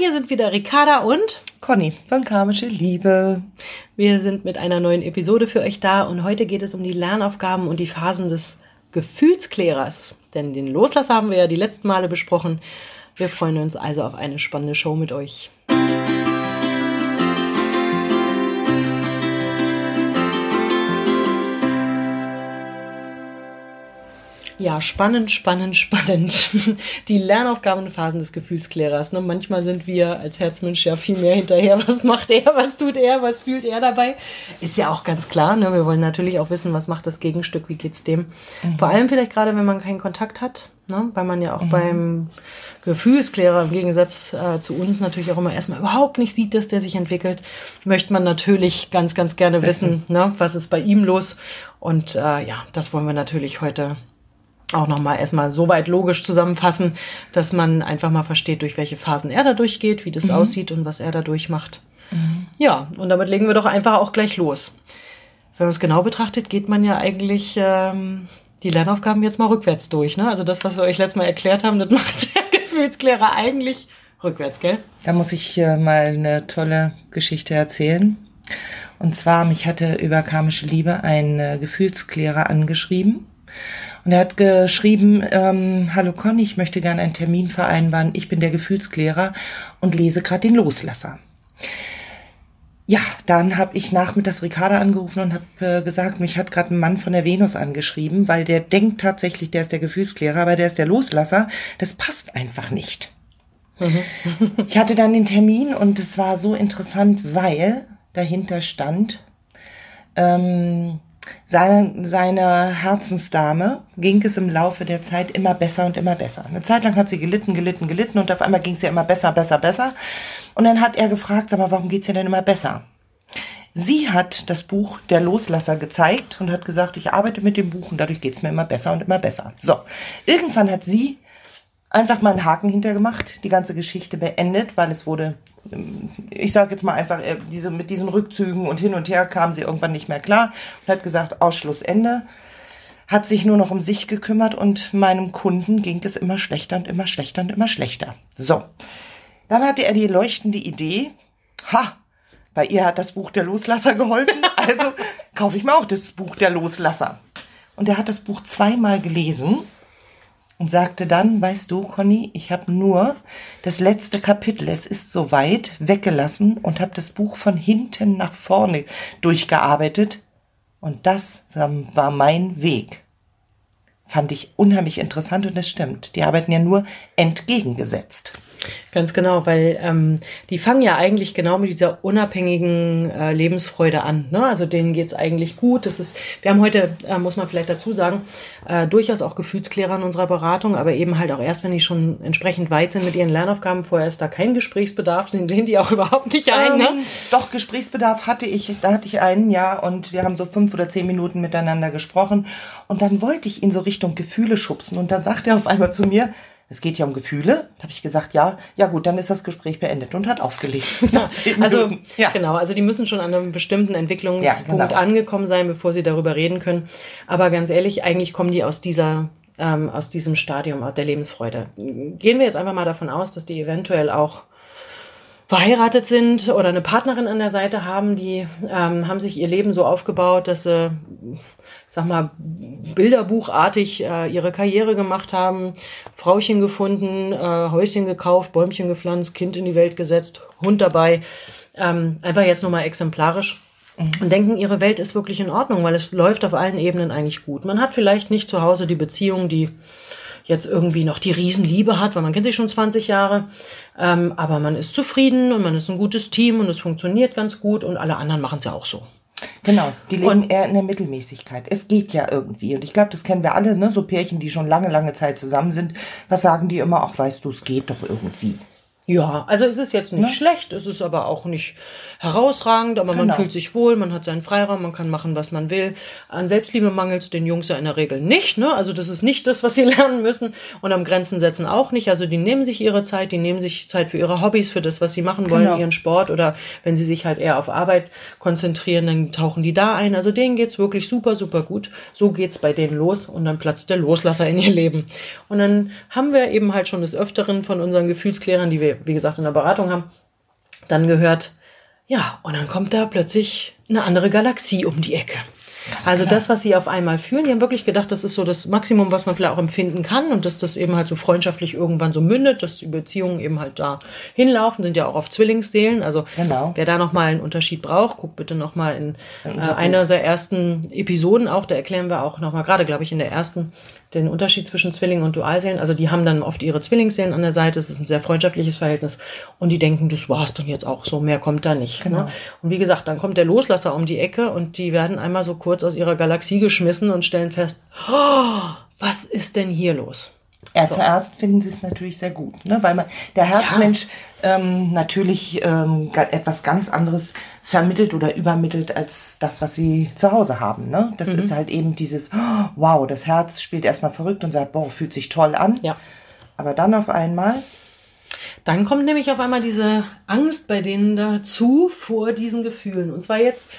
hier sind wieder Ricarda und Conny von Karmische Liebe. Wir sind mit einer neuen Episode für euch da und heute geht es um die Lernaufgaben und die Phasen des Gefühlsklärers. Denn den Loslasser haben wir ja die letzten Male besprochen. Wir freuen uns also auf eine spannende Show mit euch. Ja, spannend, spannend, spannend. Die Lernaufgaben und Phasen des Gefühlsklärers. Ne? Manchmal sind wir als Herzmensch ja viel mehr hinterher. Was macht er? Was tut er? Was fühlt er dabei? Ist ja auch ganz klar. Ne? Wir wollen natürlich auch wissen, was macht das Gegenstück? Wie geht's dem? Mhm. Vor allem vielleicht gerade, wenn man keinen Kontakt hat. Ne? Weil man ja auch mhm. beim Gefühlsklärer im Gegensatz äh, zu uns natürlich auch immer erstmal überhaupt nicht sieht, dass der sich entwickelt, möchte man natürlich ganz, ganz gerne wissen, wissen ne? was ist bei ihm los. Und äh, ja, das wollen wir natürlich heute auch nochmal erstmal so weit logisch zusammenfassen, dass man einfach mal versteht, durch welche Phasen er da durchgeht, wie das mhm. aussieht und was er da durchmacht. Mhm. Ja, und damit legen wir doch einfach auch gleich los. Wenn man es genau betrachtet, geht man ja eigentlich ähm, die Lernaufgaben jetzt mal rückwärts durch. Ne? Also das, was wir euch letztes Mal erklärt haben, das macht der Gefühlsklärer eigentlich rückwärts, gell? Da muss ich äh, mal eine tolle Geschichte erzählen. Und zwar, mich hatte über karmische Liebe ein äh, Gefühlsklärer angeschrieben und er hat geschrieben, ähm, hallo Conny, ich möchte gerne einen Termin vereinbaren. Ich bin der Gefühlsklärer und lese gerade den Loslasser. Ja, dann habe ich nachmittags Ricarda angerufen und habe äh, gesagt, mich hat gerade ein Mann von der Venus angeschrieben, weil der denkt tatsächlich, der ist der Gefühlsklärer, aber der ist der Loslasser. Das passt einfach nicht. ich hatte dann den Termin und es war so interessant, weil dahinter stand, ähm, seine, seiner Herzensdame ging es im Laufe der Zeit immer besser und immer besser. Eine Zeit lang hat sie gelitten, gelitten, gelitten und auf einmal ging es ihr immer besser, besser, besser. Und dann hat er gefragt, sag mal, warum geht's ihr denn immer besser? Sie hat das Buch Der Loslasser gezeigt und hat gesagt, ich arbeite mit dem Buch und dadurch geht's mir immer besser und immer besser. So, irgendwann hat sie einfach mal einen Haken hintergemacht, die ganze Geschichte beendet, weil es wurde ich sage jetzt mal einfach, äh, diese, mit diesen Rückzügen und hin und her kam sie irgendwann nicht mehr klar und hat gesagt, Ausschluss Ende. Hat sich nur noch um sich gekümmert und meinem Kunden ging es immer schlechter und immer schlechter und immer schlechter. So. Dann hatte er die leuchtende Idee, ha, bei ihr hat das Buch der Loslasser geholfen, also kaufe ich mir auch das Buch der Loslasser. Und er hat das Buch zweimal gelesen und sagte dann, weißt du, Conny, ich habe nur das letzte Kapitel, es ist soweit, weggelassen und habe das Buch von hinten nach vorne durchgearbeitet. Und das war mein Weg. Fand ich unheimlich interessant und es stimmt. Die arbeiten ja nur entgegengesetzt. Ganz genau, weil ähm, die fangen ja eigentlich genau mit dieser unabhängigen äh, Lebensfreude an. Ne? Also denen geht's eigentlich gut. Das ist, wir haben heute, äh, muss man vielleicht dazu sagen, äh, durchaus auch Gefühlsklärer in unserer Beratung, aber eben halt auch erst, wenn die schon entsprechend weit sind mit ihren Lernaufgaben. Vorher ist da kein Gesprächsbedarf, sehen die auch überhaupt nicht ein. Ne? Ähm, ne? Doch, Gesprächsbedarf hatte ich, da hatte ich einen, ja, und wir haben so fünf oder zehn Minuten miteinander gesprochen. Und dann wollte ich ihn so Richtung Gefühle schubsen. Und dann sagt er auf einmal zu mir, es geht ja um Gefühle. Da habe ich gesagt, ja, ja gut, dann ist das Gespräch beendet und hat aufgelegt. also ja. genau, also die müssen schon an einem bestimmten Entwicklungspunkt ja, genau. angekommen sein, bevor sie darüber reden können. Aber ganz ehrlich, eigentlich kommen die aus dieser ähm, aus diesem Stadium der Lebensfreude. Gehen wir jetzt einfach mal davon aus, dass die eventuell auch verheiratet sind oder eine Partnerin an der Seite haben, die ähm, haben sich ihr Leben so aufgebaut, dass sie sag mal, bilderbuchartig äh, ihre Karriere gemacht haben, Frauchen gefunden, äh, Häuschen gekauft, Bäumchen gepflanzt, Kind in die Welt gesetzt, Hund dabei. Ähm, einfach jetzt nur mal exemplarisch. Mhm. Und denken, ihre Welt ist wirklich in Ordnung, weil es läuft auf allen Ebenen eigentlich gut. Man hat vielleicht nicht zu Hause die Beziehung, die jetzt irgendwie noch die Riesenliebe hat, weil man kennt sich schon 20 Jahre. Ähm, aber man ist zufrieden und man ist ein gutes Team und es funktioniert ganz gut und alle anderen machen es ja auch so. Genau, die leben und, eher in der Mittelmäßigkeit. Es geht ja irgendwie. Und ich glaube, das kennen wir alle, ne? So Pärchen, die schon lange, lange Zeit zusammen sind. Was sagen die immer? Ach, weißt du, es geht doch irgendwie. Ja, also es ist jetzt nicht ne? schlecht, es ist aber auch nicht herausragend, aber genau. man fühlt sich wohl, man hat seinen Freiraum, man kann machen, was man will. An Selbstliebe mangelt es den Jungs ja in der Regel nicht, ne? Also das ist nicht das, was sie lernen müssen und am Grenzen setzen auch nicht. Also die nehmen sich ihre Zeit, die nehmen sich Zeit für ihre Hobbys, für das, was sie machen wollen, genau. ihren Sport oder wenn sie sich halt eher auf Arbeit konzentrieren, dann tauchen die da ein. Also denen geht's wirklich super, super gut. So geht's bei denen los und dann platzt der Loslasser in ihr Leben. Und dann haben wir eben halt schon des Öfteren von unseren Gefühlsklärern, die wir wie gesagt, in der Beratung haben, dann gehört, ja, und dann kommt da plötzlich eine andere Galaxie um die Ecke. Also klar. das, was sie auf einmal fühlen, die haben wirklich gedacht, das ist so das Maximum, was man vielleicht auch empfinden kann und dass das eben halt so freundschaftlich irgendwann so mündet, dass die Beziehungen eben halt da hinlaufen, sind ja auch auf Zwillingsseelen. Also genau. wer da nochmal einen Unterschied braucht, guckt bitte nochmal in äh, einer der ersten Episoden auch, da erklären wir auch nochmal, gerade glaube ich in der ersten, den Unterschied zwischen Zwillingen und Dualseelen. Also die haben dann oft ihre Zwillingsseelen an der Seite. Es ist ein sehr freundschaftliches Verhältnis. Und die denken, das war's dann jetzt auch so. Mehr kommt da nicht. Ne? Genau. Ne? Und wie gesagt, dann kommt der Loslasser um die Ecke und die werden einmal so kurz aus ihrer Galaxie geschmissen und stellen fest, oh, was ist denn hier los? Ja, so. zuerst finden sie es natürlich sehr gut, ne? weil man, der Herzmensch ja. ähm, natürlich ähm, etwas ganz anderes vermittelt oder übermittelt als das, was sie zu Hause haben. Ne? Das mhm. ist halt eben dieses, oh, wow, das Herz spielt erstmal verrückt und sagt, boah, fühlt sich toll an. Ja. Aber dann auf einmal dann kommt nämlich auf einmal diese Angst bei denen dazu vor diesen Gefühlen. Und zwar jetzt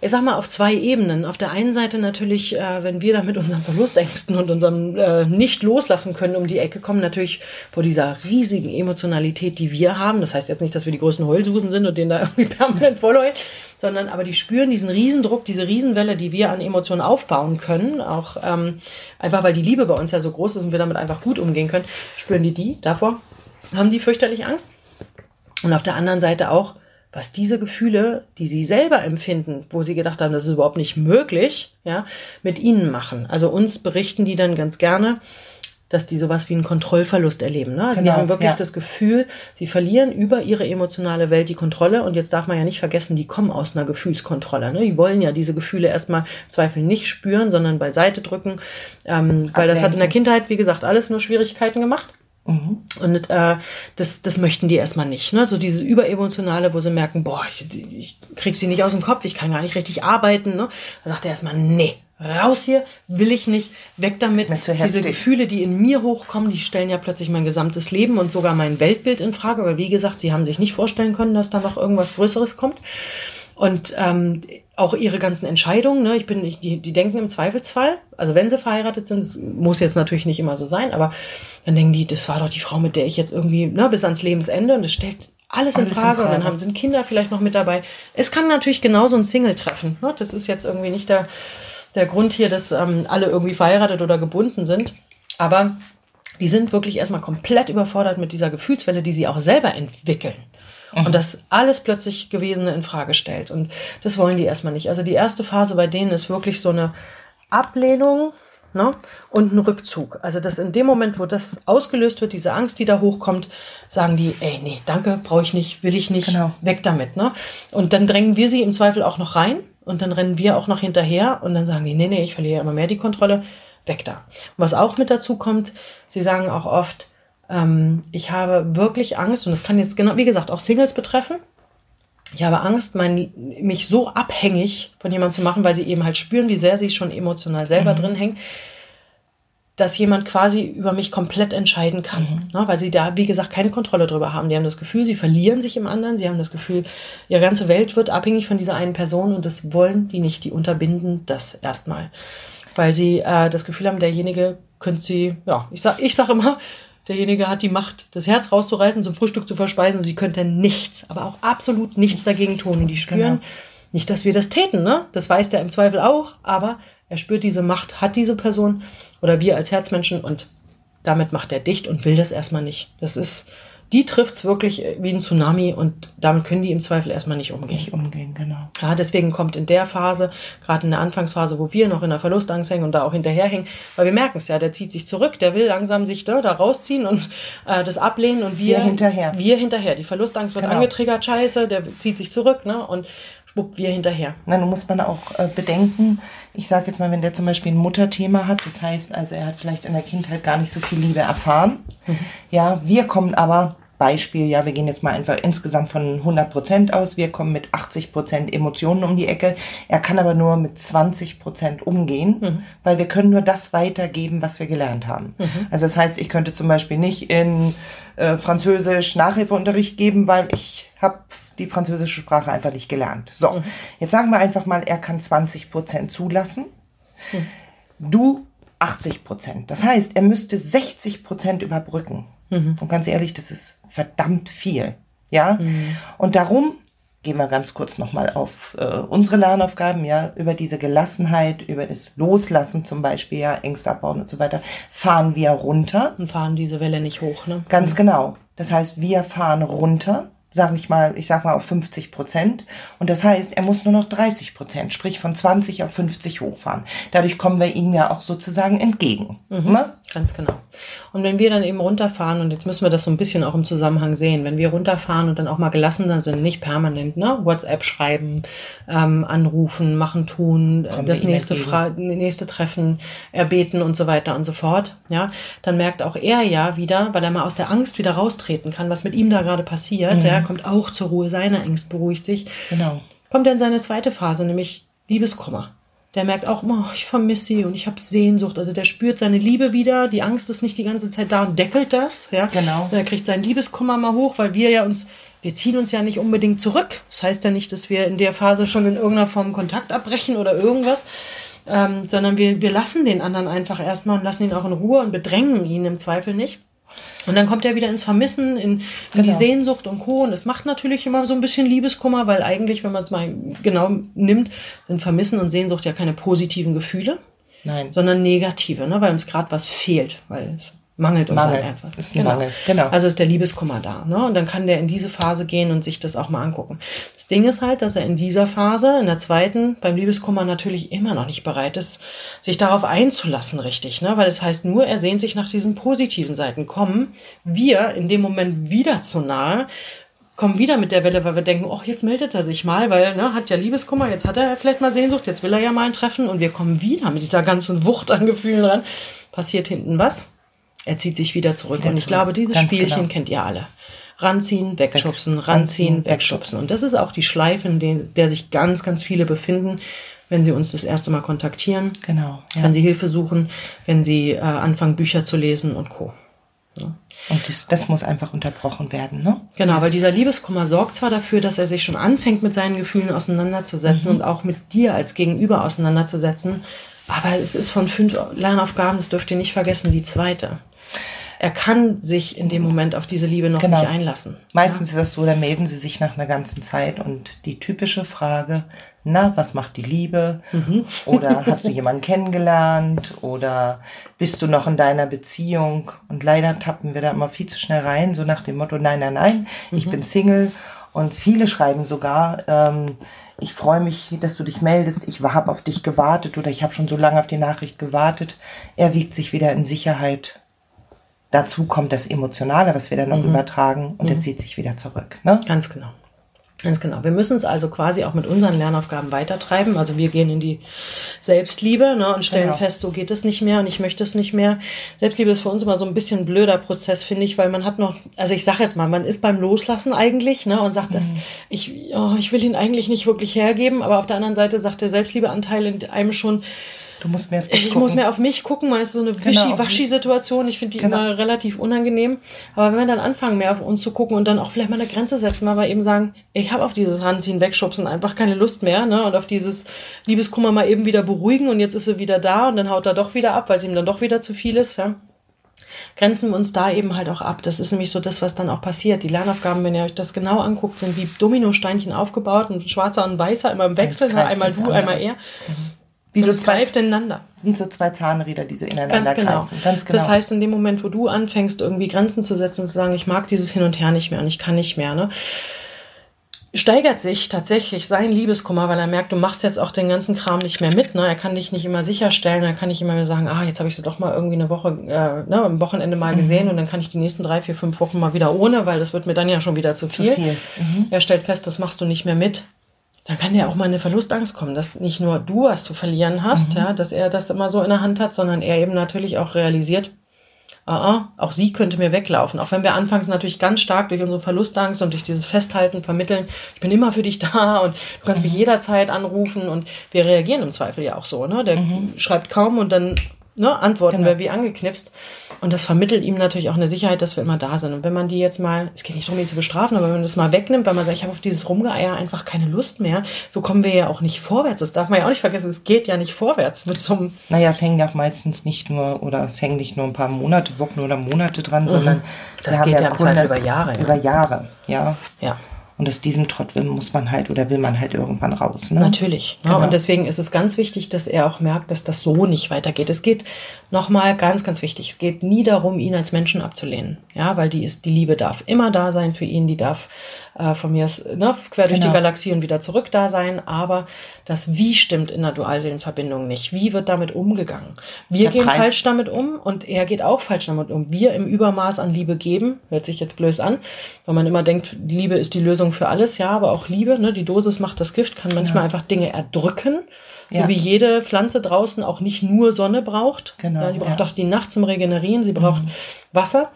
ich sag mal, auf zwei Ebenen. Auf der einen Seite natürlich, äh, wenn wir da mit unseren Verlustängsten und unserem äh, nicht loslassen können um die Ecke kommen, natürlich vor dieser riesigen Emotionalität, die wir haben. Das heißt jetzt nicht, dass wir die größten Heulsusen sind und denen da irgendwie permanent vollheulen, sondern aber die spüren diesen Riesendruck, diese Riesenwelle, die wir an Emotionen aufbauen können. Auch ähm, einfach, weil die Liebe bei uns ja so groß ist und wir damit einfach gut umgehen können, spüren die die. Davor haben die fürchterlich Angst. Und auf der anderen Seite auch, was diese Gefühle, die sie selber empfinden, wo sie gedacht haben, das ist überhaupt nicht möglich, ja, mit ihnen machen. Also uns berichten die dann ganz gerne, dass die sowas wie einen Kontrollverlust erleben. Ne? Also genau, die haben wirklich ja. das Gefühl, sie verlieren über ihre emotionale Welt die Kontrolle. Und jetzt darf man ja nicht vergessen, die kommen aus einer Gefühlskontrolle. Ne? Die wollen ja diese Gefühle erstmal im Zweifel nicht spüren, sondern beiseite drücken. Ähm, weil das hat in der Kindheit, wie gesagt, alles nur Schwierigkeiten gemacht. Mhm. Und äh, das, das möchten die erstmal nicht. Ne? So dieses Überemotionale, wo sie merken, boah, ich, ich krieg sie nicht aus dem Kopf, ich kann gar nicht richtig arbeiten. Ne? Da sagt er erstmal, nee, raus hier, will ich nicht, weg damit. Diese Gefühle, die in mir hochkommen, die stellen ja plötzlich mein gesamtes Leben und sogar mein Weltbild in Frage. Weil wie gesagt, sie haben sich nicht vorstellen können, dass da noch irgendwas Größeres kommt. Und ähm, auch ihre ganzen Entscheidungen, ne, ich bin, die, die denken im Zweifelsfall, also wenn sie verheiratet sind, muss jetzt natürlich nicht immer so sein, aber dann denken die, das war doch die Frau, mit der ich jetzt irgendwie, ne, bis ans Lebensende und das stellt alles, alles in, Frage. in, Frage. und dann haben sind Kinder vielleicht noch mit dabei. Es kann natürlich genauso ein Single treffen. Ne? Das ist jetzt irgendwie nicht der, der Grund hier, dass ähm, alle irgendwie verheiratet oder gebunden sind. Aber die sind wirklich erstmal komplett überfordert mit dieser Gefühlswelle, die sie auch selber entwickeln mhm. und das alles plötzlich Gewesene in Frage stellt. Und das wollen die erstmal nicht. Also die erste Phase bei denen ist wirklich so eine Ablehnung ne? und ein Rückzug. Also dass in dem Moment, wo das ausgelöst wird, diese Angst, die da hochkommt, sagen die, ey, nee, danke, brauche ich nicht, will ich nicht, genau. weg damit. Ne? Und dann drängen wir sie im Zweifel auch noch rein und dann rennen wir auch noch hinterher und dann sagen die, nee, nee, ich verliere immer mehr die Kontrolle, weg da. Und was auch mit dazu kommt, sie sagen auch oft, ähm, ich habe wirklich Angst, und das kann jetzt genau, wie gesagt, auch Singles betreffen. Ich habe Angst, mein, mich so abhängig von jemandem zu machen, weil sie eben halt spüren, wie sehr sie schon emotional selber mhm. drin hängen, dass jemand quasi über mich komplett entscheiden kann. Mhm. Ne? Weil sie da, wie gesagt, keine Kontrolle drüber haben. Die haben das Gefühl, sie verlieren sich im anderen. Sie haben das Gefühl, ihre ganze Welt wird abhängig von dieser einen Person und das wollen die nicht. Die unterbinden das erstmal. Weil sie äh, das Gefühl haben, derjenige könnte sie, ja, ich sag, ich sag immer, derjenige hat die Macht, das Herz rauszureißen, zum Frühstück zu verspeisen. Sie könnte nichts, aber auch absolut nichts dagegen tun. Und die spüren genau. nicht, dass wir das täten, ne? Das weiß der im Zweifel auch, aber er spürt diese Macht, hat diese Person oder wir als Herzmenschen und damit macht er dicht und will das erstmal nicht. Das ist die trifft es wirklich wie ein Tsunami und damit können die im Zweifel erstmal nicht umgehen. Nicht umgehen, genau. Ja, deswegen kommt in der Phase, gerade in der Anfangsphase, wo wir noch in der Verlustangst hängen und da auch hinterherhängen, weil wir merken es ja, der zieht sich zurück, der will langsam sich da, da rausziehen und äh, das ablehnen und wir, wir hinterher. Wir hinterher. Die Verlustangst wird genau. angetriggert, scheiße, der zieht sich zurück, ne? Und schwupp, wir hinterher. Na, nun muss man auch äh, bedenken, ich sage jetzt mal, wenn der zum Beispiel ein Mutterthema hat, das heißt also, er hat vielleicht in der Kindheit gar nicht so viel Liebe erfahren. Mhm. Ja, wir kommen aber Beispiel, ja, wir gehen jetzt mal einfach insgesamt von 100 Prozent aus. Wir kommen mit 80 Prozent Emotionen um die Ecke. Er kann aber nur mit 20 Prozent umgehen, mhm. weil wir können nur das weitergeben, was wir gelernt haben. Mhm. Also das heißt, ich könnte zum Beispiel nicht in äh, Französisch Nachhilfeunterricht geben, weil ich habe die französische Sprache einfach nicht gelernt. So, mhm. jetzt sagen wir einfach mal, er kann 20 Prozent zulassen. Mhm. Du 80 Prozent. Das heißt, er müsste 60 Prozent überbrücken. Mhm. Und ganz ehrlich, das ist verdammt viel. Ja. Mhm. Und darum gehen wir ganz kurz nochmal auf äh, unsere Lernaufgaben, ja, über diese Gelassenheit, über das Loslassen zum Beispiel, ja, Ängste abbauen und so weiter, fahren wir runter. Und fahren diese Welle nicht hoch, ne? Ganz mhm. genau. Das heißt, wir fahren runter sage ich mal, ich sag mal auf 50 Prozent. Und das heißt, er muss nur noch 30 Prozent, sprich von 20 auf 50 hochfahren. Dadurch kommen wir ihm ja auch sozusagen entgegen. Mhm, ne? Ganz genau. Und wenn wir dann eben runterfahren, und jetzt müssen wir das so ein bisschen auch im Zusammenhang sehen, wenn wir runterfahren und dann auch mal gelassener sind, nicht permanent, ne, WhatsApp schreiben, ähm, anrufen, machen, tun, Kommen das nächste, Fra nächste Treffen erbeten und so weiter und so fort, ja, dann merkt auch er ja wieder, weil er mal aus der Angst wieder raustreten kann, was mit ihm da gerade passiert, mhm. ja, kommt auch zur Ruhe, seine Angst beruhigt sich. Genau. Kommt in seine zweite Phase, nämlich Liebeskummer der merkt auch, oh, ich vermisse sie und ich habe Sehnsucht. Also der spürt seine Liebe wieder, die Angst ist nicht die ganze Zeit da und deckelt das. Ja? Genau. Er kriegt seinen Liebeskummer mal hoch, weil wir ja uns, wir ziehen uns ja nicht unbedingt zurück. Das heißt ja nicht, dass wir in der Phase schon in irgendeiner Form Kontakt abbrechen oder irgendwas, ähm, sondern wir, wir lassen den anderen einfach erstmal und lassen ihn auch in Ruhe und bedrängen ihn im Zweifel nicht. Und dann kommt er wieder ins Vermissen, in, in genau. die Sehnsucht und Co. Und es macht natürlich immer so ein bisschen Liebeskummer, weil eigentlich, wenn man es mal genau nimmt, sind Vermissen und Sehnsucht ja keine positiven Gefühle. Nein. Sondern negative, ne? weil uns gerade was fehlt, weil es mangelt uns Mangel. halt einfach. Ist ein genau. Mangel, genau. Also ist der Liebeskummer da. Ne? Und dann kann der in diese Phase gehen und sich das auch mal angucken. Das Ding ist halt, dass er in dieser Phase, in der zweiten, beim Liebeskummer natürlich immer noch nicht bereit ist, sich darauf einzulassen, richtig. Ne? Weil es das heißt nur, er sehnt sich nach diesen positiven Seiten. Kommen wir in dem Moment wieder zu nahe, kommen wieder mit der Welle, weil wir denken, oh, jetzt meldet er sich mal, weil, ne, hat ja Liebeskummer, jetzt hat er vielleicht mal Sehnsucht, jetzt will er ja mal ein Treffen und wir kommen wieder mit dieser ganzen Wucht an Gefühlen ran. Passiert hinten was? Er zieht sich wieder zurück. Wieder und ich zurück. glaube, dieses Ganz Spielchen genau. kennt ihr alle. Ranziehen, wegschubsen, ranziehen, wegschubsen. Und das ist auch die Schleife, in der sich ganz, ganz viele befinden, wenn sie uns das erste Mal kontaktieren. Genau. Ja. Wenn sie Hilfe suchen, wenn sie äh, anfangen, Bücher zu lesen und Co. Ja. Und das, das muss einfach unterbrochen werden, ne? Genau, Dieses weil dieser Liebeskummer sorgt zwar dafür, dass er sich schon anfängt, mit seinen Gefühlen auseinanderzusetzen mhm. und auch mit dir als Gegenüber auseinanderzusetzen, aber es ist von fünf Lernaufgaben, das dürft ihr nicht vergessen, die zweite er kann sich in dem Moment auf diese Liebe noch genau. nicht einlassen. Meistens ja? ist das so, da melden sie sich nach einer ganzen Zeit und die typische Frage, na, was macht die Liebe? Mhm. Oder hast du jemanden kennengelernt? Oder bist du noch in deiner Beziehung? Und leider tappen wir da immer viel zu schnell rein, so nach dem Motto, nein, nein, nein, ich mhm. bin Single. Und viele schreiben sogar, ähm, ich freue mich, dass du dich meldest, ich habe auf dich gewartet oder ich habe schon so lange auf die Nachricht gewartet. Er wiegt sich wieder in Sicherheit Dazu kommt das Emotionale, was wir dann noch mhm. übertragen und mhm. er zieht sich wieder zurück. Ne? Ganz genau. Ganz genau. Wir müssen es also quasi auch mit unseren Lernaufgaben weitertreiben. Also wir gehen in die Selbstliebe ne, und stellen genau. fest, so geht es nicht mehr und ich möchte es nicht mehr. Selbstliebe ist für uns immer so ein bisschen ein blöder Prozess, finde ich, weil man hat noch, also ich sage jetzt mal, man ist beim Loslassen eigentlich ne, und sagt, mhm. das, ich, oh, ich will ihn eigentlich nicht wirklich hergeben, aber auf der anderen Seite sagt der Selbstliebeanteil in einem schon, Du musst mehr auf dich Ich gucken. muss mehr auf mich gucken, weil es so eine genau, Wischi-Waschi-Situation. Ich finde die genau. immer relativ unangenehm. Aber wenn wir dann anfangen, mehr auf uns zu gucken und dann auch vielleicht mal eine Grenze setzen, weil wir eben sagen, ich habe auf dieses Ranziehen, Wegschubsen einfach keine Lust mehr. Ne? Und auf dieses Liebeskummer mal eben wieder beruhigen und jetzt ist sie wieder da und dann haut er doch wieder ab, weil es ihm dann doch wieder zu viel ist. Ja? grenzen wir uns da eben halt auch ab. Das ist nämlich so das, was dann auch passiert. Die Lernaufgaben, wenn ihr euch das genau anguckt, sind wie Dominosteinchen aufgebaut, ein schwarzer und weißer immer im Wechsel, ne? einmal du, einmal er. Mhm. Wie so zwei, greift ineinander. Wie so zwei Zahnräder, die so ineinander Ganz genau. greifen. Ganz genau. Das heißt, in dem Moment, wo du anfängst, irgendwie Grenzen zu setzen und zu sagen, ich mag dieses Hin und Her nicht mehr und ich kann nicht mehr, ne? steigert sich tatsächlich sein Liebeskummer, weil er merkt, du machst jetzt auch den ganzen Kram nicht mehr mit. Ne? Er kann dich nicht immer sicherstellen, er kann nicht immer sagen, ah, jetzt habe ich sie doch mal irgendwie eine Woche, äh, ne, am Wochenende mal mhm. gesehen und dann kann ich die nächsten drei, vier, fünf Wochen mal wieder ohne, weil das wird mir dann ja schon wieder zu viel. Zu viel. Mhm. Er stellt fest, das machst du nicht mehr mit dann kann ja auch mal eine Verlustangst kommen, dass nicht nur du was zu verlieren hast, mhm. ja, dass er das immer so in der Hand hat, sondern er eben natürlich auch realisiert, uh -uh, auch sie könnte mir weglaufen. Auch wenn wir anfangs natürlich ganz stark durch unsere Verlustangst und durch dieses Festhalten vermitteln, ich bin immer für dich da und du kannst mhm. mich jederzeit anrufen und wir reagieren im Zweifel ja auch so, ne? Der mhm. schreibt kaum und dann ne, antworten Genau. wir wie angeknipst. Und das vermittelt ihm natürlich auch eine Sicherheit, dass wir immer da sind. Und wenn man die jetzt mal, es geht nicht darum, ihn zu bestrafen, aber wenn man das mal wegnimmt, weil man sagt, ich habe auf dieses Rumgeeier einfach keine Lust mehr, so kommen wir ja auch nicht vorwärts. Das darf man ja auch nicht vergessen, es geht ja nicht vorwärts mit so einem Naja, es hängen ja meistens nicht nur, oder es hängen nicht nur ein paar Monate, Wochen oder Monate dran, sondern Mhm. Das wir haben geht ja im Zweifel über Jahre, ja. Über Jahre, ja. ja. Und aus diesem Trott will, muss man halt oder will man halt irgendwann raus. Ne? Natürlich. Ja, Genau. Und deswegen ist es ganz wichtig, dass er auch merkt, dass das so nicht weitergeht. Es geht nochmal ganz, ganz wichtig. Es geht nie darum, ihn als Menschen abzulehnen. Ja, weil die ist, die Liebe darf immer da sein für ihn. Die darf äh, von mir aus, ne, quer durch die Genau. Galaxie und wieder zurück da sein. Aber das Wie stimmt in der Dualseelenverbindung nicht. Wie wird damit umgegangen? Wir Der gehen Preis. falsch damit um und er geht auch falsch damit um. Wir im Übermaß an Liebe geben, hört sich jetzt blöd an, weil man immer denkt, Liebe ist die Lösung für alles. Ja, aber auch Liebe, ne, die Dosis macht das Gift, kann manchmal einfach Dinge erdrücken. So Ja. wie jede Pflanze draußen auch nicht nur Sonne braucht. Genau, Ja, die braucht ja. auch die Nacht zum Regenerieren, sie braucht Wasser,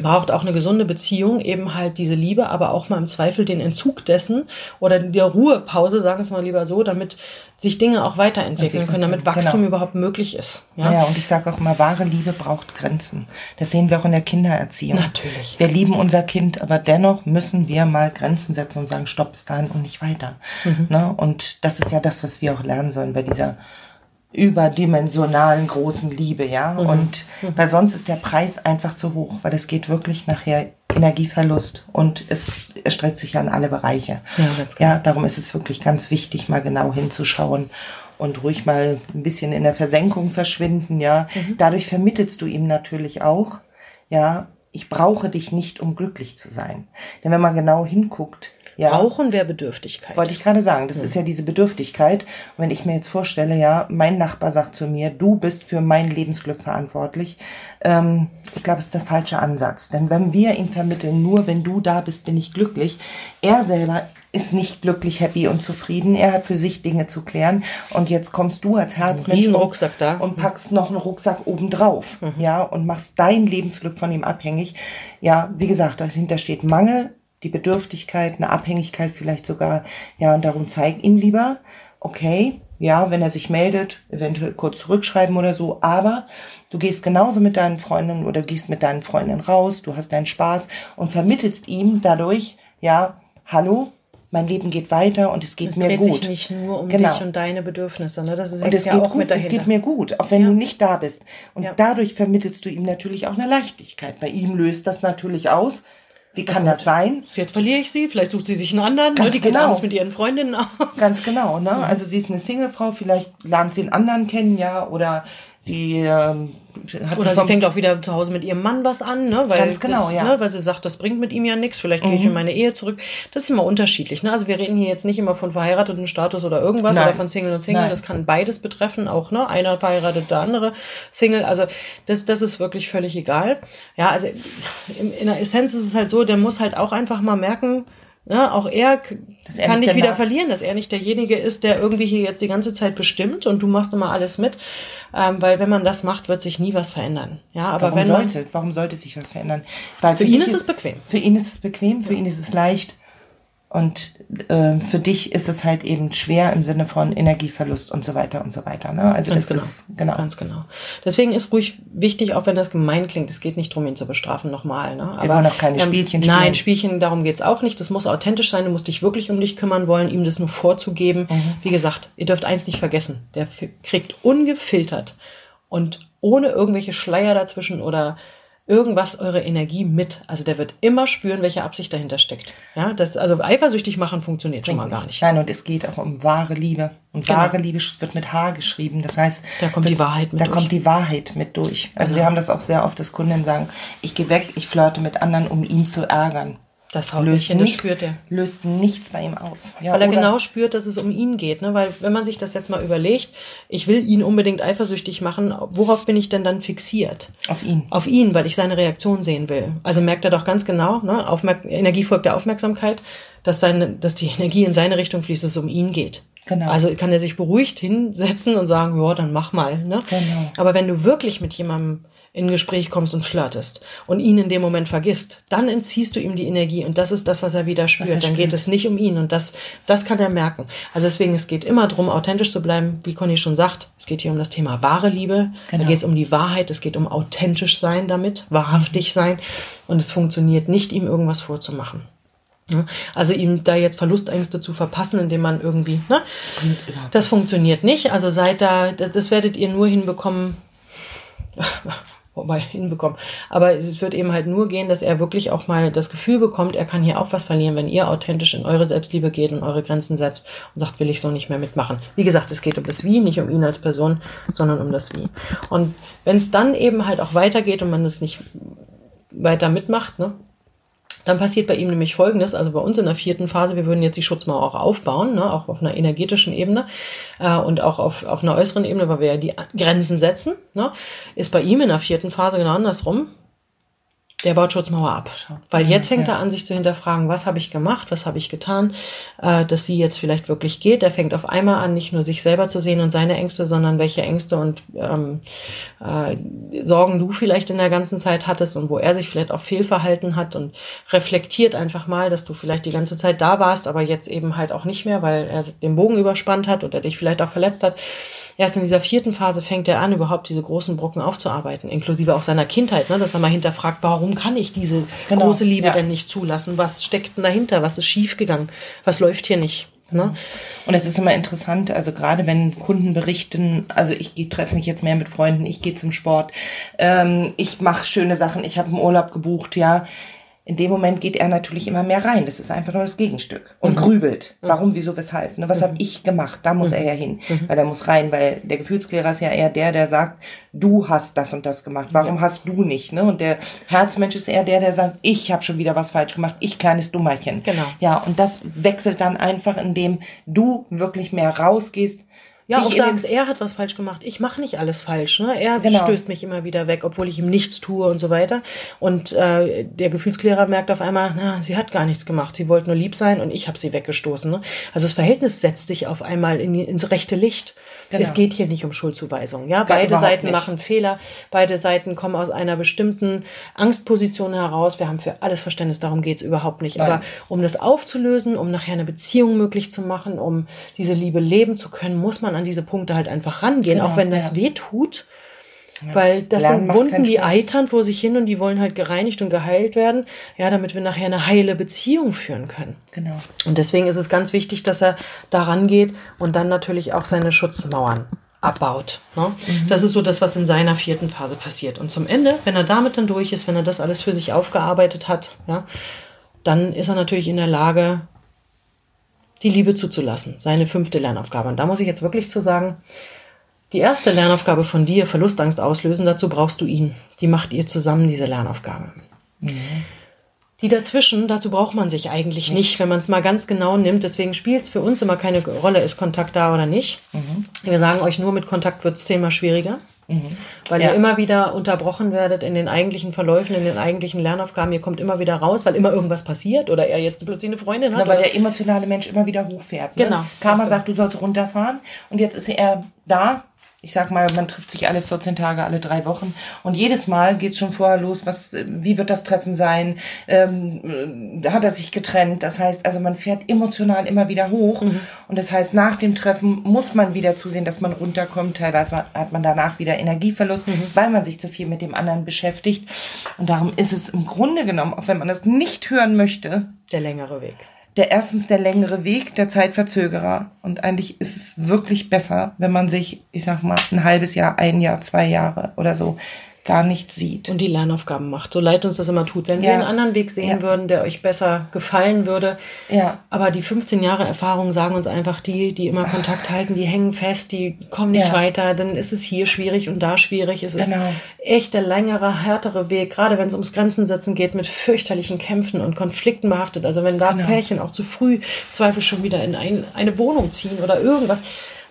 braucht auch eine gesunde Beziehung, eben halt diese Liebe, aber auch mal im Zweifel den Entzug dessen oder die Ruhepause, sagen wir es mal lieber so, damit sich Dinge auch weiterentwickeln Entwickeln können, damit Wachstum genau. überhaupt möglich ist. Ja, Naja, und ich sage auch immer, wahre Liebe braucht Grenzen. Das sehen wir auch in der Kindererziehung. Natürlich. Wir lieben unser Kind, aber dennoch müssen wir mal Grenzen setzen und sagen, stopp bis dahin und nicht weiter. Mhm. Ne? Und das ist ja das, was wir auch lernen sollen bei dieser überdimensionalen großen Liebe, ja. Mhm. Und weil sonst ist der Preis einfach zu hoch, weil es geht wirklich nachher Energieverlust und es erstreckt sich ja an alle Bereiche. Ja, ganz genau. Ja, darum ist es wirklich ganz wichtig, mal genau hinzuschauen und ruhig mal ein bisschen in der Versenkung verschwinden, ja. Mhm. Dadurch vermittelst du ihm natürlich auch, ja, ich brauche dich nicht, um glücklich zu sein. Denn wenn man genau hinguckt, ja, Brauchen wir Bedürftigkeit. wollte ich gerade sagen, das ist ja diese Bedürftigkeit. Und wenn ich mir jetzt vorstelle, ja, mein Nachbar sagt zu mir, du bist für mein Lebensglück verantwortlich, ähm, ich glaube, es ist der falsche Ansatz. Denn wenn wir ihm vermitteln, nur wenn du da bist, bin ich glücklich, er selber ist nicht glücklich, happy und zufrieden. Er hat für sich Dinge zu klären. Und jetzt kommst du als Herzmensch und- Rucksack da. und packst noch einen Rucksack obendrauf, ja, und machst dein Lebensglück von ihm abhängig. Ja, wie gesagt, dahinter steht Mangel, die Bedürftigkeit, eine Abhängigkeit vielleicht sogar, ja, und darum zeig ihm lieber, okay, ja, wenn er sich meldet, eventuell kurz zurückschreiben oder so, aber du gehst genauso mit deinen Freundinnen oder gehst mit deinen Freundinnen raus, du hast deinen Spaß und vermittelst ihm dadurch, ja, hallo, mein Leben geht weiter und es geht es mir dreht gut. sich nicht nur um Genau. dich und deine Bedürfnisse. Ne? Das ist Und es ja geht auch gut, mit es dahinter. geht mir gut, auch wenn Ja. du nicht da bist. Und Ja. dadurch vermittelst du ihm natürlich auch eine Leichtigkeit. Bei ihm löst das natürlich aus. Wie kann das sein? Jetzt verliere ich sie, vielleicht sucht sie sich einen anderen, ne? Ganz die geht genau. abends mit ihren Freundinnen aus. Ganz genau, ne? Also sie ist eine Singlefrau, vielleicht lernt sie einen anderen kennen, ja, oder sie ähm, hat Oder sie fängt auch wieder zu Hause mit ihrem Mann was an, ne? Weil Ganz genau, das, ja. Mhm. ne? Weil sie sagt, das bringt mit ihm ja nichts, vielleicht gehe ich in meine Ehe zurück. Das ist immer unterschiedlich. Ne? Also wir reden hier jetzt nicht immer von verheirateten Status oder irgendwas Nein. oder von Single und Single. Nein. Das kann beides betreffen, auch, ne? Einer verheiratet, der andere Single. Also das, das ist wirklich völlig egal. Ja, also in, in der Essenz ist es halt so, der muss halt auch einfach mal merken, Ne, auch er er kann nicht dich der wieder verlieren, dass er nicht derjenige ist, der irgendwie hier jetzt die ganze Zeit bestimmt und du machst immer alles mit. Ähm, weil wenn man das macht, wird sich nie was verändern. Ja, aber warum wenn man, sollte, warum sollte sich was verändern? Weil für ihn dich ist es bequem. Für ihn ist es bequem, für ihn ist es leicht. Und äh, für dich ist es halt eben schwer im Sinne von Energieverlust und so weiter und so weiter. Ne? Also Ganz das genau. ist genau. Ganz genau. Deswegen ist ruhig wichtig, auch wenn das gemein klingt, es geht nicht darum, ihn zu bestrafen nochmal. Ne? Wir wollen auch keine Spielchen spielen. Nein, Spielchen, darum geht's auch nicht. Das muss authentisch sein. Du musst dich wirklich um dich kümmern wollen, ihm das nur vorzugeben. Mhm. Wie gesagt, ihr dürft eins nicht vergessen. Der kriegt ungefiltert und ohne irgendwelche Schleier dazwischen oder irgendwas eure Energie mit. Also der wird immer spüren, welche Absicht dahinter steckt. Ja, das, also eifersüchtig machen funktioniert schon mal gar nicht. Nein, und es geht auch um wahre Liebe. Und Genau. wahre Liebe wird mit H geschrieben. Das heißt, Da kommt die Wahrheit mit da durch. kommt die Wahrheit mit durch. Also Genau. wir haben das auch sehr oft, dass Kunden sagen, ich gehe weg, ich flirte mit anderen, um ihn zu ärgern. Das Löst Hautbällchen, das nichts, spürt er. löst nichts bei ihm aus. Ja, Weil er genau spürt, dass es um ihn geht. Ne? Weil wenn man sich das jetzt mal überlegt, ich will ihn unbedingt eifersüchtig machen, worauf bin ich denn dann fixiert? auf ihn. Auf ihn, weil ich seine Reaktion sehen will. Also merkt er doch ganz genau, ne? Aufmerk Energie folgt der Aufmerksamkeit, dass, seine, dass die Energie in seine Richtung fließt, dass es um ihn geht. Genau. Also kann er sich beruhigt hinsetzen und sagen, ja, dann mach mal. Ne? Genau. Aber wenn du wirklich mit jemandem in ein Gespräch kommst und flirtest und ihn in dem Moment vergisst, dann entziehst du ihm die Energie und das ist das, was er wieder spürt. Er dann spürt. geht es nicht um ihn und das, das kann er merken. Also deswegen, es geht immer darum, authentisch zu bleiben, wie Conny schon sagt. Es geht hier um das Thema wahre Liebe. Genau. Da geht es um die Wahrheit, es geht um authentisch sein damit, wahrhaftig mhm. sein und es funktioniert nicht, ihm irgendwas vorzumachen. Also ihm da jetzt Verlustängste zu verpassen, indem man irgendwie, ne? Das, das funktioniert nicht. Also seid da, das werdet ihr nur hinbekommen, wobei hinbekommen. Aber es wird eben halt nur gehen, dass er wirklich auch mal das Gefühl bekommt, er kann hier auch was verlieren, wenn ihr authentisch in eure Selbstliebe geht und eure Grenzen setzt und sagt, will ich so nicht mehr mitmachen. Wie gesagt, es geht um das Wie, nicht um ihn als Person, sondern um das Wie. Und wenn es dann eben halt auch weitergeht und man es nicht weiter mitmacht, ne, dann passiert bei ihm nämlich Folgendes, also bei uns in der vierten Phase, wir würden jetzt die Schutzmauer auch aufbauen, ne, auch auf einer energetischen Ebene äh, und auch auf, auf einer äußeren Ebene, weil wir ja die Grenzen setzen, ne, ist bei ihm in der vierten Phase genau andersrum. Der baut Schutzmauer ab. Weil jetzt fängt ja. er an, sich zu hinterfragen, was habe ich gemacht, was habe ich getan, äh, dass sie jetzt vielleicht wirklich geht. Er fängt auf einmal an, nicht nur sich selber zu sehen und seine Ängste, sondern welche Ängste und ähm, äh, Sorgen du vielleicht in der ganzen Zeit hattest und wo er sich vielleicht auch fehlverhalten hat und reflektiert einfach mal, dass du vielleicht die ganze Zeit da warst, aber jetzt eben halt auch nicht mehr, weil er den Bogen überspannt hat oder dich vielleicht auch verletzt hat erst in dieser vierten Phase fängt er an, überhaupt diese großen Brocken aufzuarbeiten, inklusive auch seiner Kindheit, ne? dass er mal hinterfragt, warum kann ich diese genau, große Liebe ja. denn nicht zulassen? Was steckt denn dahinter? Was ist schiefgegangen? Was läuft hier nicht? Ne? Und es ist immer interessant, also gerade wenn Kunden berichten, also ich treffe mich jetzt mehr mit Freunden, ich gehe zum Sport, ähm, ich mache schöne Sachen, ich habe einen Urlaub gebucht, ja in dem Moment geht er natürlich immer mehr rein. Das ist einfach nur das Gegenstück. Und mhm. grübelt. Mhm. Warum, wieso, weshalb? Ne? Was mhm. habe ich gemacht? Da muss mhm. er ja hin. Mhm. Weil er muss rein, weil der Gefühlsklärer ist ja eher der, der sagt, du hast das und das gemacht. Warum ja. hast du nicht? Ne? Und der Herzmensch ist eher der, der sagt, ich habe schon wieder was falsch gemacht. Ich kleines Dummerchen. Genau. Ja, und das wechselt dann einfach, indem du wirklich mehr rausgehst ja, auch sagst, er hat was falsch gemacht. Ich mache nicht alles falsch. Ne? Er genau. stößt mich immer wieder weg, obwohl ich ihm nichts tue und so weiter. Und äh, der Gefühlsklärer merkt auf einmal, na, sie hat gar nichts gemacht. Sie wollte nur lieb sein und ich habe sie weggestoßen. Ne? Also das Verhältnis setzt sich auf einmal in, ins rechte Licht. Genau. Es geht hier nicht um Schuldzuweisung. Ja, Gar beide Seiten nicht. machen Fehler, beide Seiten kommen aus einer bestimmten Angstposition heraus. Wir haben für alles Verständnis, darum geht's überhaupt nicht. Nein. Aber um das aufzulösen, um nachher eine Beziehung möglich zu machen, um diese Liebe leben zu können, muss man an diese Punkte halt einfach rangehen, genau, auch wenn das ja. weh tut. Weil das sind Wunden, die eitern vor sich hin und die wollen halt gereinigt und geheilt werden, ja, damit wir nachher eine heile Beziehung führen können. Genau. Und deswegen ist es ganz wichtig, dass er daran geht und dann natürlich auch seine Schutzmauern abbaut. Ne? Mhm. Das ist so das, was in seiner vierten Phase passiert. Und zum Ende, wenn er damit dann durch ist, wenn er das alles für sich aufgearbeitet hat, ja, dann ist er natürlich in der Lage, die Liebe zuzulassen. Seine fünfte Lernaufgabe. Und da muss ich jetzt wirklich zu sagen, die erste Lernaufgabe von dir, Verlustangst auslösen, dazu brauchst du ihn. Die macht ihr zusammen, diese Lernaufgabe. Mhm. Die dazwischen, dazu braucht man sich eigentlich nicht, nicht wenn man es mal ganz genau nimmt. Deswegen spielt es für uns immer keine Rolle, ist Kontakt da oder nicht. Mhm. Wir sagen euch nur, mit Kontakt wird es zehnmal schwieriger. Mhm. Weil ja. ihr immer wieder unterbrochen werdet in den eigentlichen Verläufen, in den eigentlichen Lernaufgaben. Ihr kommt immer wieder raus, weil immer irgendwas passiert oder er jetzt plötzlich eine Freundin hat. Na, weil der emotionale Mensch immer wieder hochfährt. Ne? Genau. Karma sagt, du sollst runterfahren und jetzt ist er da ich sag mal, man trifft sich alle 14 Tage, alle drei Wochen. Und jedes Mal geht's schon vorher los, was, wie wird das Treffen sein? Ähm, hat er sich getrennt? Das heißt, also man fährt emotional immer wieder hoch. Mhm. Und das heißt, nach dem Treffen muss man wieder zusehen, dass man runterkommt. Teilweise hat man danach wieder Energieverlust, mhm. weil man sich zu viel mit dem anderen beschäftigt. Und darum ist es im Grunde genommen, auch wenn man das nicht hören möchte, der längere Weg der erstens der längere Weg, der Zeitverzögerer. Und eigentlich ist es wirklich besser, wenn man sich, ich sag mal, ein halbes Jahr, ein Jahr, zwei Jahre oder so gar nicht sieht. Und die Lernaufgaben macht. So leid uns das immer tut. Wenn ja. wir einen anderen Weg sehen ja. würden, der euch besser gefallen würde. Ja. Aber die 15 Jahre Erfahrung sagen uns einfach, die, die immer Kontakt halten, die hängen fest, die kommen nicht ja. weiter. Dann ist es hier schwierig und da schwierig. Es genau. ist echt der längere, härtere Weg. Gerade wenn es ums Grenzen setzen geht, mit fürchterlichen Kämpfen und Konflikten behaftet. Also wenn da genau. Pärchen auch zu früh Zweifel schon wieder in ein, eine Wohnung ziehen oder irgendwas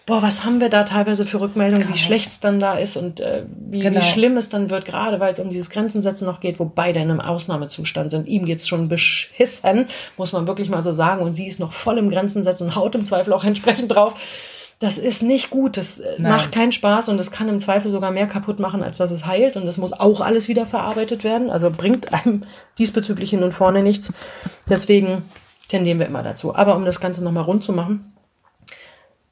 boah, was haben wir da teilweise für Rückmeldungen, Krass. wie schlecht es dann da ist und äh, wie, genau. wie, schlimm es dann wird, gerade weil es um dieses Grenzensetzen noch geht, wo beide in einem Ausnahmezustand sind. Ihm geht's schon beschissen, muss man wirklich mal so sagen, und sie ist noch voll im Grenzensetzen und haut im Zweifel auch entsprechend drauf. das ist nicht gut. Das äh, Nein. macht keinen Spaß und das kann im Zweifel sogar mehr kaputt machen, als dass es heilt. Und es muss auch alles wieder verarbeitet werden. Also bringt einem diesbezüglich hin und vorne nichts. Deswegen tendieren wir immer dazu. Aber um das Ganze nochmal rund zu machen,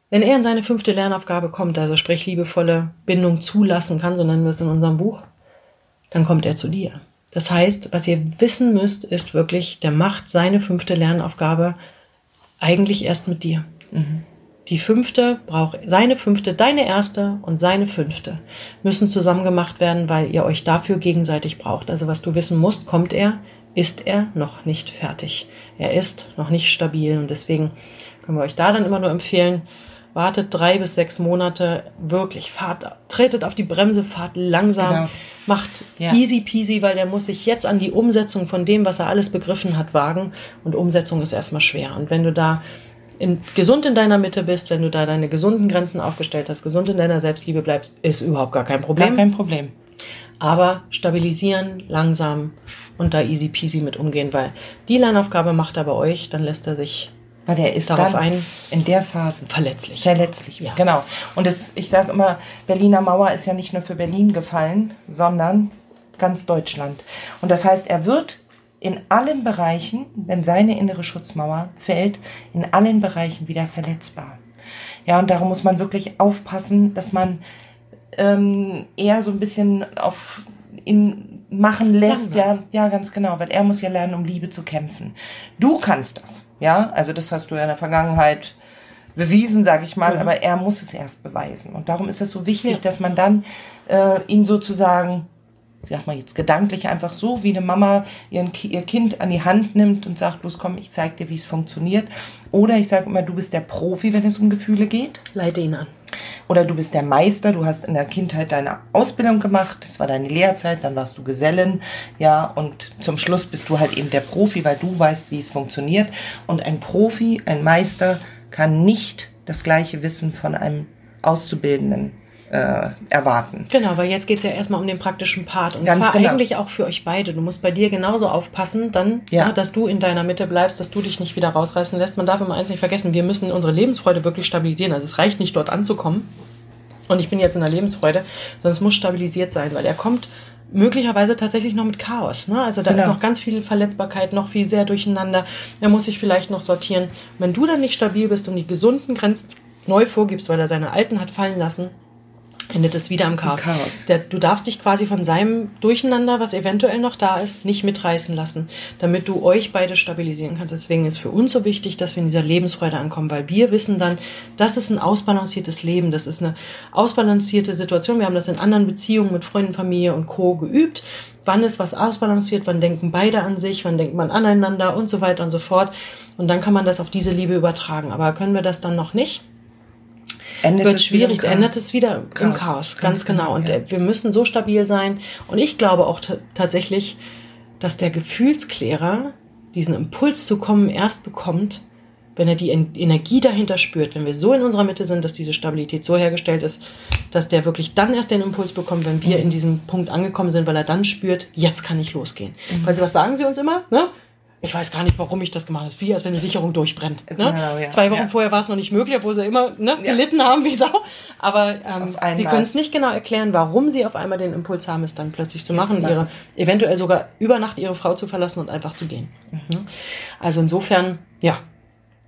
wenn er in seine fünfte Lernaufgabe kommt, also sprich liebevolle Bindung zulassen kann, so nennen wir es in unserem Buch, dann kommt er zu dir. Das heißt, was ihr wissen müsst, ist wirklich, der macht seine fünfte Lernaufgabe eigentlich erst mit dir. Die fünfte braucht, seine fünfte, deine erste und seine fünfte müssen zusammen gemacht werden, weil ihr euch dafür gegenseitig braucht. Also was du wissen musst, kommt er, ist er noch nicht fertig. Er ist noch nicht stabil und deswegen können wir euch da dann immer nur empfehlen, wartet drei bis sechs Monate, wirklich, fahrt, tretet auf die Bremse, fahrt langsam, Genau. macht Ja. easy peasy, weil der muss sich jetzt an die Umsetzung von dem, was er alles begriffen hat, wagen und Umsetzung ist erstmal schwer. Und wenn du da in, gesund in deiner Mitte bist, wenn du da deine gesunden Grenzen aufgestellt hast, gesund in deiner Selbstliebe bleibst, ist überhaupt gar kein Gar Problem. kein Problem. Aber stabilisieren, langsam und da easy peasy mit umgehen, weil die Lernaufgabe macht er bei euch, dann lässt er sich Weil er ist darauf dann ein, in der Phase verletzlich. verletzlich. Ja. Genau. Und das, ich sage immer, Berliner Mauer ist ja nicht nur für Berlin gefallen, sondern ganz Deutschland. Und das heißt, er wird in allen Bereichen, wenn seine innere Schutzmauer fällt, in allen Bereichen wieder verletzbar. Ja, und darum muss man wirklich aufpassen, dass man ähm, eher so ein bisschen auf ihn machen lässt. Ja, ja, ganz genau, weil er muss ja lernen, um Liebe zu kämpfen. Du kannst das, ja, also das hast du ja in der Vergangenheit bewiesen, sage ich mal, Mhm. aber er muss es erst beweisen. Und darum ist es so wichtig, Ja. dass man dann äh, ihn sozusagen, sag mal jetzt gedanklich einfach so, wie eine Mama ihren, ihr Kind an die Hand nimmt und sagt, los komm, ich zeig dir, wie es funktioniert. Oder ich sage immer, du bist der Profi, wenn es um Gefühle geht. Leite ihn an. Oder du bist der Meister, du hast in der Kindheit deine Ausbildung gemacht, das war deine Lehrzeit, dann warst du Gesellen, ja, und zum Schluss bist du halt eben der Profi, weil du weißt, wie es funktioniert. Und ein Profi, ein Meister kann nicht das gleiche Wissen von einem Auszubildenden äh, erwarten. Genau, weil jetzt geht es ja erstmal um den praktischen Part. Und Ganz zwar genau. eigentlich auch für euch beide. Du musst bei dir genauso aufpassen, dann, Ja. ja. dass du in deiner Mitte bleibst, dass du dich nicht wieder rausreißen lässt. Man darf immer eins nicht vergessen, wir müssen unsere Lebensfreude wirklich stabilisieren. Also es reicht nicht, dort anzukommen. Und ich bin jetzt in der Lebensfreude, sondern es muss stabilisiert sein, weil er kommt möglicherweise tatsächlich noch mit Chaos. Ne? Also da ist Genau. noch ganz viel Verletzbarkeit, noch viel sehr durcheinander. Er muss sich vielleicht noch sortieren. Wenn du dann nicht stabil bist und die gesunden Grenzen neu vorgibst, weil er seine alten hat fallen lassen, endet es wieder im Chaos. Chaos. Der, du darfst dich quasi von seinem Durcheinander, was eventuell noch da ist, nicht mitreißen lassen, damit du euch beide stabilisieren kannst. Deswegen ist für uns so wichtig, dass wir in dieser Lebensfreude ankommen, weil wir wissen dann, das ist ein ausbalanciertes Leben, das ist eine ausbalancierte Situation. Wir haben das in anderen Beziehungen mit Freunden, Familie und Co. geübt. Wann ist was ausbalanciert, wann denken beide an sich, wann denkt man aneinander und so weiter und so fort. Und dann kann man das auf diese Liebe übertragen. Aber können wir das dann noch nicht? Endet wird es wieder im schwierig, Chaos? endet es wieder im Chaos. Chaos, Ganz genau. genau, Und ja. äh, wir müssen so stabil sein. Und ich glaube auch ta- tatsächlich, dass der Gefühlsklärer diesen Impuls zu kommen erst bekommt, wenn er die En- Energie dahinter spürt. Wenn wir so in unserer Mitte sind, dass diese Stabilität so hergestellt ist, dass der wirklich dann erst den Impuls bekommt, wenn wir Mhm. in diesem Punkt angekommen sind, weil er dann spürt, jetzt kann ich losgehen. Mhm. Weil sie, was sagen sie uns immer? Ne? Ich weiß gar nicht, warum ich das gemacht habe. Wie, als wenn eine Sicherung durchbrennt. Ne? Genau, ja. Zwei Wochen Ja. vorher war es noch nicht möglich, obwohl sie immer ne, Ja. gelitten haben wie Sau. Aber ähm, sie können es nicht genau erklären, warum sie auf einmal den Impuls haben, es dann plötzlich zu machen, mach ihre, es. eventuell sogar über Nacht ihre Frau zu verlassen und einfach zu gehen. Ne? Also insofern, ja,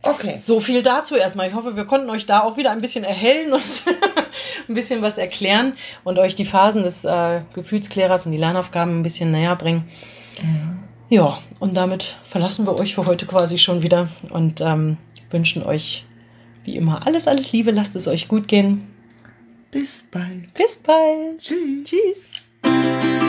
Okay. so viel dazu erstmal. Ich hoffe, wir konnten euch da auch wieder ein bisschen erhellen und ein bisschen was erklären und euch die Phasen des äh, Gefühlsklärers und die Lernaufgaben ein bisschen näher bringen. Ja, und damit verlassen wir euch für heute quasi schon wieder und ähm, wünschen euch wie immer alles, alles Liebe. Lasst es euch gut gehen. Bis bald. Bis bald. Tschüss. Tschüss.